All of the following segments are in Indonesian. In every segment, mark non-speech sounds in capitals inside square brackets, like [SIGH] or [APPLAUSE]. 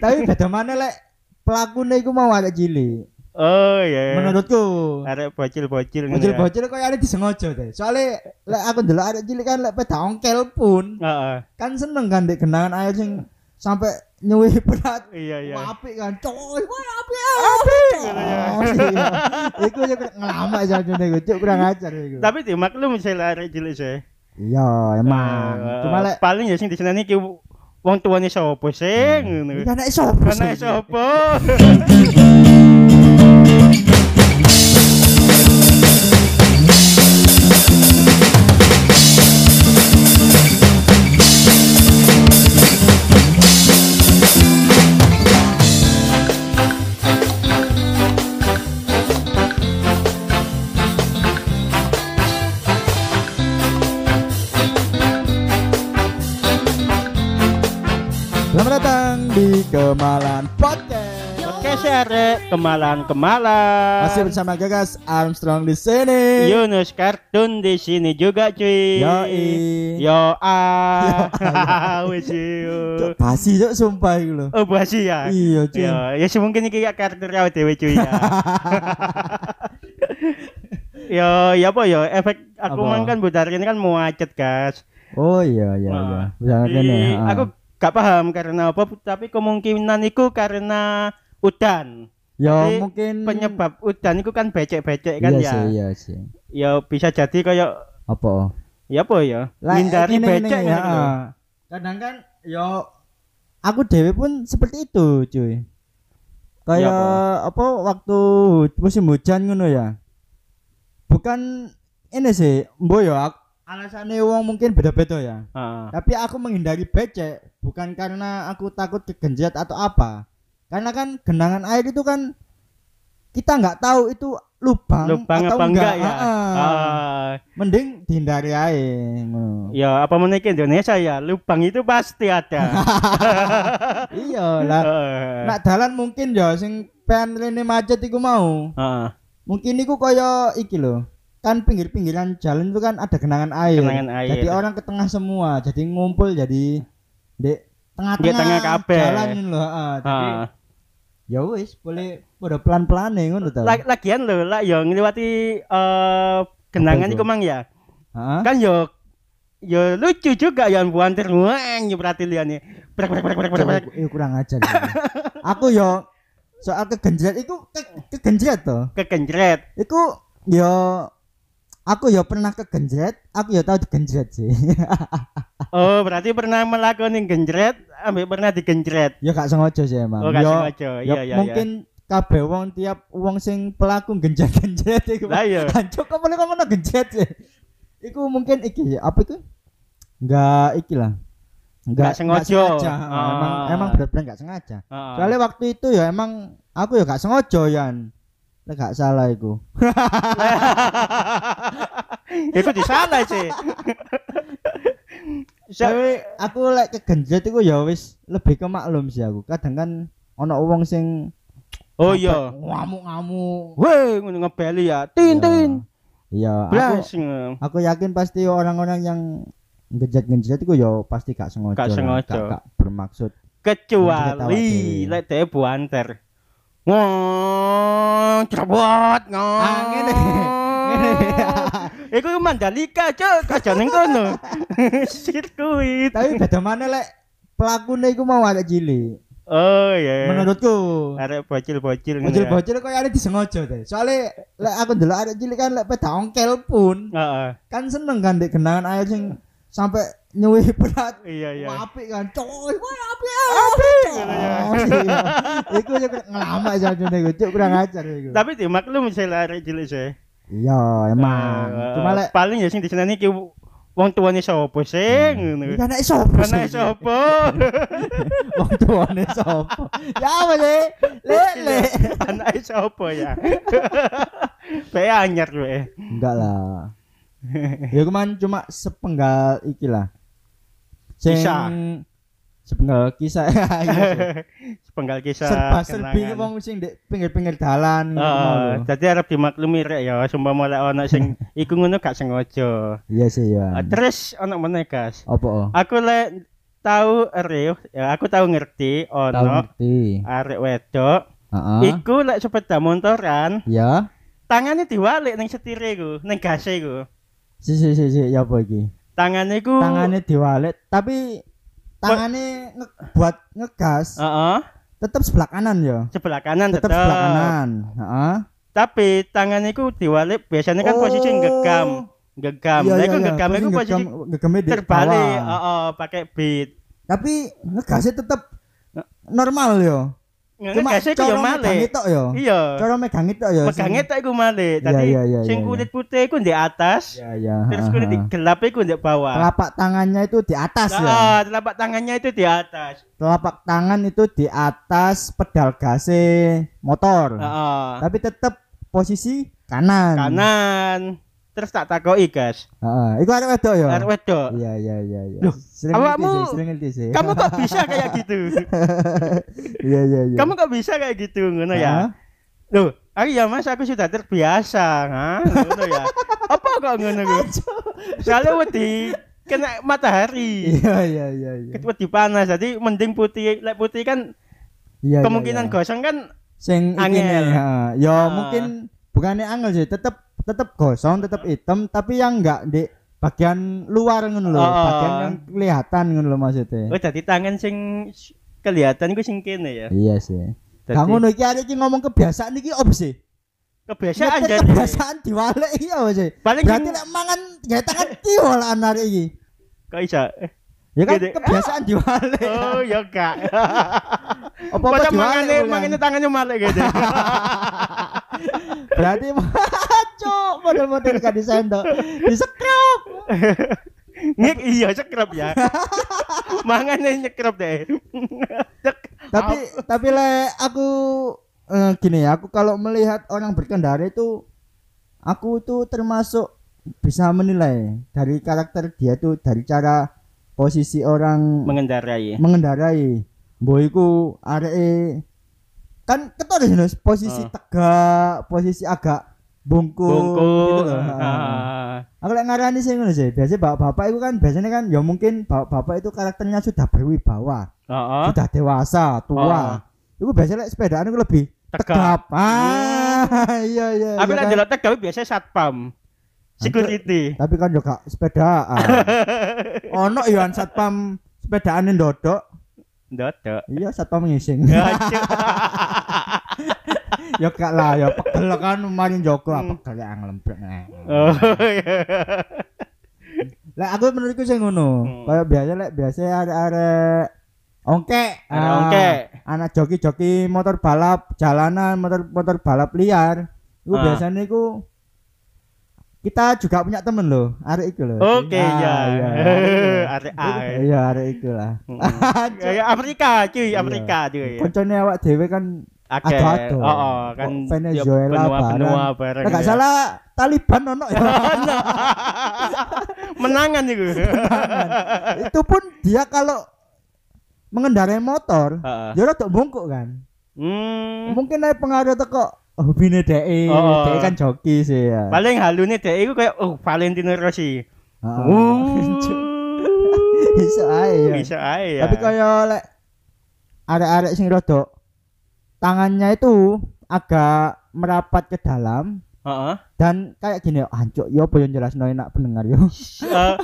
Tapi beda mana lek pelakune iku mau ada cilik. Oh iya. Menurutku. Arek bocil-bocil ngono ya. Bocil-bocil kok ada disengaja deh. Soalnya lek aku ndelok ada cilik kan lek peda ongkel pun Heeh. kan seneng kan dek genangan air sing sampai nyuwi berat. Iya iya. Apik kan. Coy, wah apik. Apik. Iku juga ngelamak jane iku, cuk kurang ajar iku. Tapi dimaklum misalnya arek cilik sih. Iya, emang. Eh, Cuma lek paling ya sing diseneni ki wong tuane sapa sing ngono. Iki anak sapa? Anak sih? sapa? [LAUGHS] di Kemalan Podcast. Oke arek kemalan-kemalan. Masih bersama Gagas Armstrong di sini. Yunus kartun di sini juga cuy. Yoi. Yo ah. [LAUGHS] Wis yo. Basi cuk sumpah iku lho. Oh basi ya. Iya, cuy. Ya, ya semungkin iki ya karakter awake dhewe cuy ya. [LAUGHS] Yo, ya apa yo efek aku mang kan budar ini kan macet, Gas. Oh iya iya iya. Nah, kene. ha. aku gak paham karena apa tapi kemungkinan itu karena udan. ya jadi mungkin Penyebab udan itu kan becek-becek kan iya ya. sih, iya sih. Ya bisa jadi kayak Apa? ya apa ya? Lah, Hindari becek ya. gitu loh. Kadang kan yo aku dewe pun seperti itu, cuy. Kayak Iya, apa waktu musim hujan ngono ya. Bukan ini sih, mbo yo ak- alasannya wong mungkin beda-beda ya. Heeh. Tapi aku menghindari becek bukan karena aku takut kegenjat atau apa. Karena kan genangan air itu kan kita nggak tahu itu lubang, Lubang atau apa enggak ya? Heeh. Ah, Mending dihindari aja. ya apa menaik Indonesia ya lubang itu pasti ada. [LAUGHS] iya lah. Heeh. Nak dalan mungkin ya sing pengen rene macet iku mau. Heeh. Mungkin iku kaya iki lho. Kan pinggir-pinggiran jalan itu kan ada genangan air. Genangan air. Jadi orang ke tengah semua, jadi ngumpul jadi di tengah-tengah Di tengah kabeh. jalan ini loh. heeh. Jadi Heeh. ya wis boleh pada pelan-pelan nih ngono ta. La- lagian lho lah yo ngliwati eh genangan itu? iku mang ya. Heeh. Kan yo yo lucu juga yang buanter wang nyebrati liane. Brek brek brek. brek. Cuk, iku kurang ajar. gitu. aku yo soal kegenjret iku ke, kegenjret to. Kekenjret. Iku yo aku yo pernah kegenjret, aku yo tahu digenjret sih. [LAUGHS] Oh, berarti pernah melakukan genjret, ambil pernah digenjret. ya gak sengaja sih emang. Oh, gak Yo- sengaja. ya Iya iya mungkin kabeh wong tiap wong sing pelaku genjret-genjret iku. Lah iya. [LAUGHS] Hancur kok boleh ngono genjret sih. Iku mungkin iki apa itu? Enggak iki lah. Enggak Nggak sengaja. Ah, Emang Ah. emang bener-bener enggak sengaja. Heeh. Soalnya waktu itu ya emang aku ya gak sengaja Yan. Lah gak salah iku. Iku disalah sih. Sa- Tapi aku lek kegenjret iku ya wis lebih ke maklum sih aku. Kadang kan ono wong sing oh iya. ngamuk-ngamuk. Weh, ngono ngebeli ya. Tin Ya. tin. Iya, aku aku yakin pasti orang-orang yang genjret-genjret itu ya pasti gak sengaja. Gak sengaja. Gak, gak bermaksud. Kecuali lek dhewe buanter. Wong, cerobot ngong. Ah, ngene. [LAUGHS] Iku Mandalika, Cuk. Kaja ning kono. [LAUGHS] Sirkuit. Tapi beda mana lek pelakune iku mau ada cilik. Oh iya. Menurutku. arek bocil-bocil ngono ya. Bocil-bocil kok ada disengaja deh. Soalnya lek aku ndelok ada cilik kan lek peda ongkel pun Heeh. kan seneng kan dek genangan air sing sampai nyuwi berat. Iya iya. Apik kan. Coy, wah apik. Apik. Oh, iya. Iku juga ngelamak jane iku, cuk kurang ajar iku. Tapi dimaklum misalnya arek cilik sih. Iya, emang. Eh, Cuma lek paling ya sing diseneni ki wong tuane sapa sing ngono. iki anak sapa? Ana sapa? [LAUGHS] Wong tuane sapa? Ya apa le? Le le. Anak sapa ya? [LAUGHS] Bae anyar kowe. Enggak lah. Ya cuman cuma sepenggal iki lah. Kisah. sepenggal kisah. [LAUGHS] Iya sih. Penggal kisah. Serba serbi kenangan. wong sing di pinggir-pinggir dalan Heeh, lho. dadi arep dimaklumi rek ya, sumpah mulai ana sing [LAUGHS] iku ngono gak sengaja. Iya sih ya. Ah, Terus ana meneh, Gas. Apa? oh? Aku lek tahu ere ya aku tahu ngerti Tahu ono ngerti. arek wedok Heeh. iku lek sepeda motoran Ya. tangannya diwalik ning setire iku ning gase iku Si si si si ya apa iki? Tangannya iku Tangannya diwalet tapi tangannya nge- buat ngegas Heeh, tetap sebelah kanan ya. sebelah kanan Tetap sebelah kanan. Heeh. tapi tangannya iku diwalik biasanya kan posisi Oh. gegam gegam Iya, lah iya, iku iya. gegam iku posisi gegam- terbalik heeh pakai beat Tapi ngegasnya tetap normal ya. Cuma cara megang male itu ya. iya Cara megang itu ya. megangnya tak iku male Iya, tadi iya, iya, sing iya, kulit putih iku di atas Ya ya. terus kulit gelap iku di bawah Telapak tangannya itu di atas ya. Ah, telapak tangannya itu di atas. Telapak tangan itu di atas pedal gase motor. Heeh. Tapi tetap posisi kanan. Kanan. Terus tak takoki, Guys. Heeh. Iku arek wedok ya. Arek wedok. Iya iya iya iya. Loh, awakmu- sih, sering ngerti sih. Kamu kok bisa kayak gitu? [LAUGHS] Iya iya iya. Kamu kok bisa kayak gitu ngono ya? Loh, aku ya Mas, aku sudah terbiasa, ha? Ngono ya. Apa kok ngono ku? Soalnya wedi kena matahari. Iya iya iya iya. Wedi panas, jadi mending putih. Lek putih kan Iya, iya, kemungkinan iya. gosong kan sing Angel. ha. ya Ah. mungkin bukannya angel sih tetep tetep gosong tetep hitam tapi yang enggak di bagian luar ngono lho Oh. bagian yang kelihatan ngono lho maksudnya oh jadi tangan sing kelihatan iku sing kene ya. iya sih Dadi Gak ngono iki arek iki ngomong kebiasaan iki opo sih? kebiasaan jadi. kebiasaan diwalek iki apa sih? Paling Berarti lek mangan gawe tangan kiwa lah arek iki. kok iso? Ya kan Gede. kebiasaan diwalek. Oh, ya kak. [LAUGHS] Apa diwalek? mangane mangane tangannya malah gitu. [LAUGHS] Berarti [LAUGHS] cok model-model kan disendok. Disekrap. [LAUGHS] Ngek iya sekrep ya. [LAUGHS] mangane nyekrep deh. [LAUGHS] Cek. tapi tapi le aku eh, gini ya aku kalau melihat orang berkendara itu aku itu termasuk bisa menilai dari karakter dia tuh dari cara posisi orang mengendarai. mengendarai boyku arek kan ketor posisi Oh. tegak posisi agak bungkuk gitu Bungkuk. loh Ah. Aku lek ngarani sih ngono sih biasanya bapak-bapak itu kan biasanya kan ya mungkin bapak-bapak itu karakternya sudah berwibawa Heeh. sudah dewasa tua itu biasanya lek sepedaan itu lebih Tegap. tegap ah [LAUGHS] iya iya Tapi iya lek kan? delok tegawe biasa satpam. Security. tapi kan juga sepedaan [LAUGHS] ono ya satpam sepedaan ndodok Dodok. iya satpam ngising [LAUGHS] ya gak lah ya pegel kan mari Joko apa pegel ya ngelembrek Oh, iya. Lah aku menurutku sing ngono. Hmm. Kayak biasa lek biasa arek-arek ongke, Arek Ah, ongke. Anak joki-joki motor balap jalanan, motor motor balap liar. Iku Ah. biasanya iku kita juga punya temen loh, arek iku loh. Oke Ah, ya. Iya. [LAUGHS] Arek A. Iya, arek iku lah. [LAUGHS] Kayak Afrika cuy, Iya. Afrika cuy. Koncone awak dhewe kan Akeh. ado-ado. Oh, oh, kan Venezuela benua bareng. benua bareng. Lah gak ya. salah Taliban ono ya. [LAUGHS] Menangan itu. itu pun dia kalau mengendarai motor, Heeh. ya rada bungkuk kan. Hmm. mungkin ada pengaruh teko hobine dhek Oh. dhek kan joki sih ya Paling halune dek iku kayak oh Valentino Rossi. Heeh. Oh. bisa ae ya Bisa aja ya. tapi kaya lek arek-arek sing rada tangannya itu agak merapat ke dalam Heeh. dan kayak gini hancur ya apa yang jelas enak pendengar yo Eh,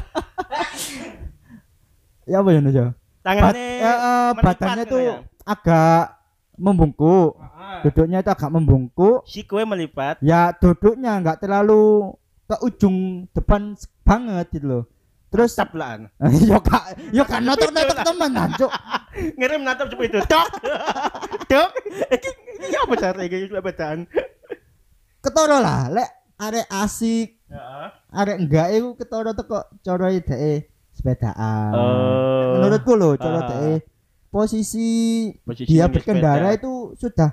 [LAUGHS] ya apa yang yo Bat- tangannya eh, melipat badannya tuh ya? agak membungkuk. Duduknya itu agak membungkuk. Si kue melipat. Ya duduknya nggak terlalu ke ujung depan banget gitu loh. Terus tablaan [LAUGHS] yo kak yo kan notok notok teman hancur [LAUGHS] ngirim natap seperti itu dok iki iki apa cara iki bacaan ketoro lah lek arek asik Heeh. arek enggak iku ketoro teko cara dhek sepedaan Oh. menurutku loh cara Ah. dhek posisi Posisi dia berkendara sepeda. itu sudah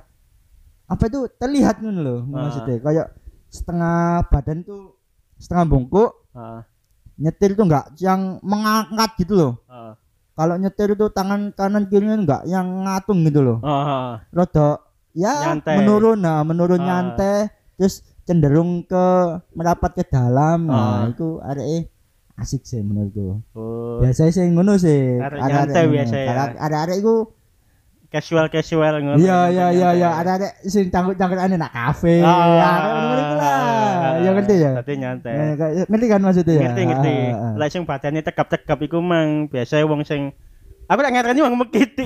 apa itu terlihat ngono loh Ah. maksudnya kayak setengah badan tuh setengah bungkuk Heeh. nyetir itu enggak yang mengangkat gitu loh Heeh. Kalau nyetir itu tangan kanan kirinya enggak yang ngatung gitu loh Heeh. rada ya Nyantai. menurun nah menurun Ah. nyantai terus cenderung ke merapat ke dalam nah Ah. itu arek asik sih menurutku Oh, biasanya sih ngono sih Arek nyantai ngono. biasa ya. Arek- arek-arek iku casual casual ngono. iya iya iya iya Nyantai. arek-arek sing cangkut-cangkut ane nak kafe Ah, arek ngono iku lah ya ngerti ya? Tadi nyantai. Eh, kayak- ngerti kan maksudnya ya? Ngerti ngerti. Ah, ah, ah. lek sing badannya tekap-tekap iku mang biasa wong sing aku lek ngarani wong mekiti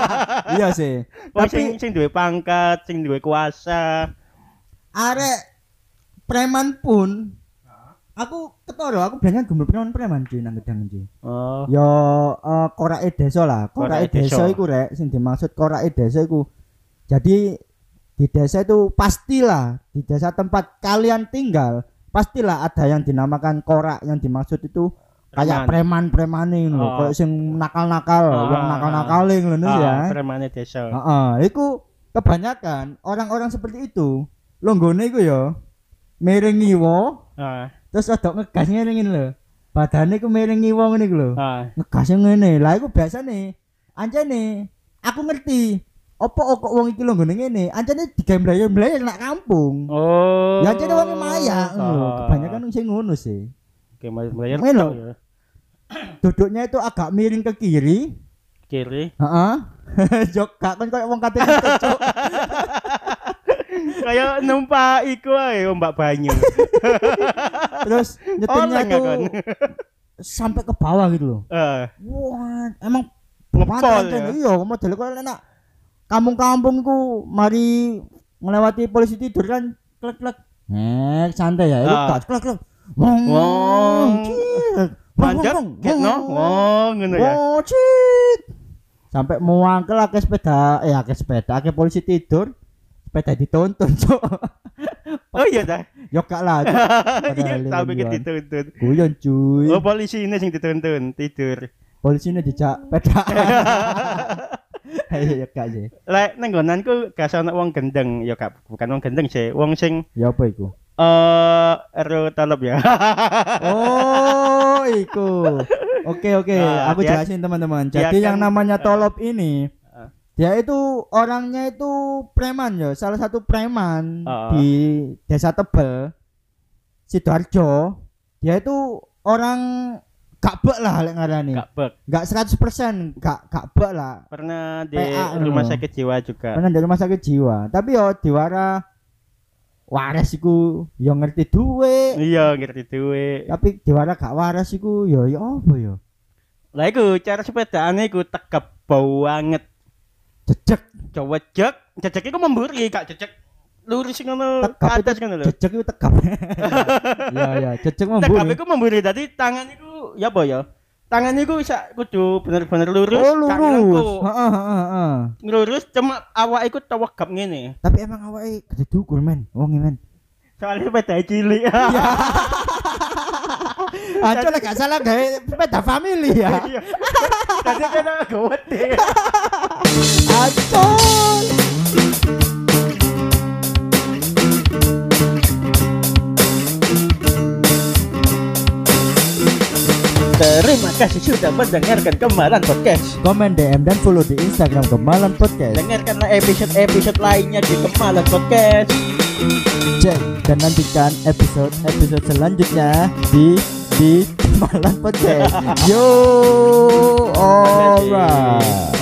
[LAUGHS] iya sih. Wong sing tapi sing duwe pangkat sing duwe kuasa. Arek preman pun aku ketoro aku biasanya gembel preman preman cuy nang gedang cuy oh. Yo eh, korake desa lah. Korake Korake desa. iku rek. Sing dimaksud korake desa iku. Jadi di desa itu pastilah di desa tempat kalian tinggal pastilah ada yang dinamakan korak. Yang dimaksud itu kayak preman. preman ini loh Oh. kayak sing nakal nakal Ah, wong nakal nakal ngono ah, ya. premane desa. Heeh, iku kebanyakan orang-orang seperti itu. Longgone iku ya miring ngiwo ah. terus ada ngegas ngene lho. Badane ku miring ngiwo ngene iku lho. Ah. Ngegas ngene. Lah iku biasane anjane aku ngerti opo kok wong iki longgone ngene? Anjane digawe mlayu-mlayu nak kampung. Oh. Ya anjane wong maya lho. Kebanyakan sing ngono sih. Ngono lho. duduknya itu agak miring ke kiri. Kiri. Heeh. [LAUGHS] Jok gak kan koyo wong kate cuk. [LAUGHS] Kayak numpak iku ae ombak banyu. [LAUGHS] Terus nyetirnya tuh kan? sampai ke bawah gitu loh eh wah emang Ngepol ya? iya model kok enak kampung-kampung ku mari melewati polisi tidur kan klek klek. Eh santai ya itu Ah. klek klek. Wong Wong. get no wong, ngono ya. Wong, sampai muangkel ke sepeda eh ke sepeda ke polisi tidur sepeda dituntun [LAUGHS] cok oh iya dah yo gak lah Cuk. [LAUGHS] iya sampai ke dituntun. Guyon cuy. Oh polisi ini sing dituntun tidur. Polisi ini dijak peda [LAUGHS] ayo ya gak sih lek nang nggonanku gak ana wong gendeng ya gak bukan wong gendeng sih wong sing ya apa iku eh ero talep ya [LAUGHS] Oh, iku. Oke oke, Nah, aku jelasin teman-teman. Jadi yang kan- namanya eh, tolop ini, eh. dia itu orangnya itu preman ya, salah satu preman Eh. di Desa Tebel, Sidoarjo. Dia itu orang gak bek lah lek ngarani. gak bek Gak 100% gak gak bek lah. pernah di PA rumah ngono. sakit jiwa juga Karena dari rumah sakit jiwa. Tapi yo diwara waras iku yo ngerti duwe. iya ngerti duwe Tapi diwara gak waras iku yo yo apa yo? lah iku cara sepedaan iku tegap banget Jejek coba jek jejek iku memburi gak jejek lurus ngono ke Tegap atas ngono lho jejak itu tegap [LAUGHS] ya ya jejak tegap memburi iku memburi dadi tangan iku ya apa ya? Tangan iku bisa kudu bener-bener lurus oh lurus. Heeh, heeh, heeh. lurus cuma awak iku tawagap ngene. Tapi emang awake gede dukur men. Wong men. Soalnya sepeda cilik. [LAUGHS] Aja lah gak salah gawe sepeda family ya. Iya. Tadi kena gede. acon Terima kasih sudah mendengarkan Kemalan Podcast. komen DM dan follow di Instagram Kemalan Podcast Dengarkanlah episode-episode lainnya di Kemalan Podcast. Cek dan nantikan episode episode selanjutnya di di Kemalan Podcast [LAUGHS] yo alright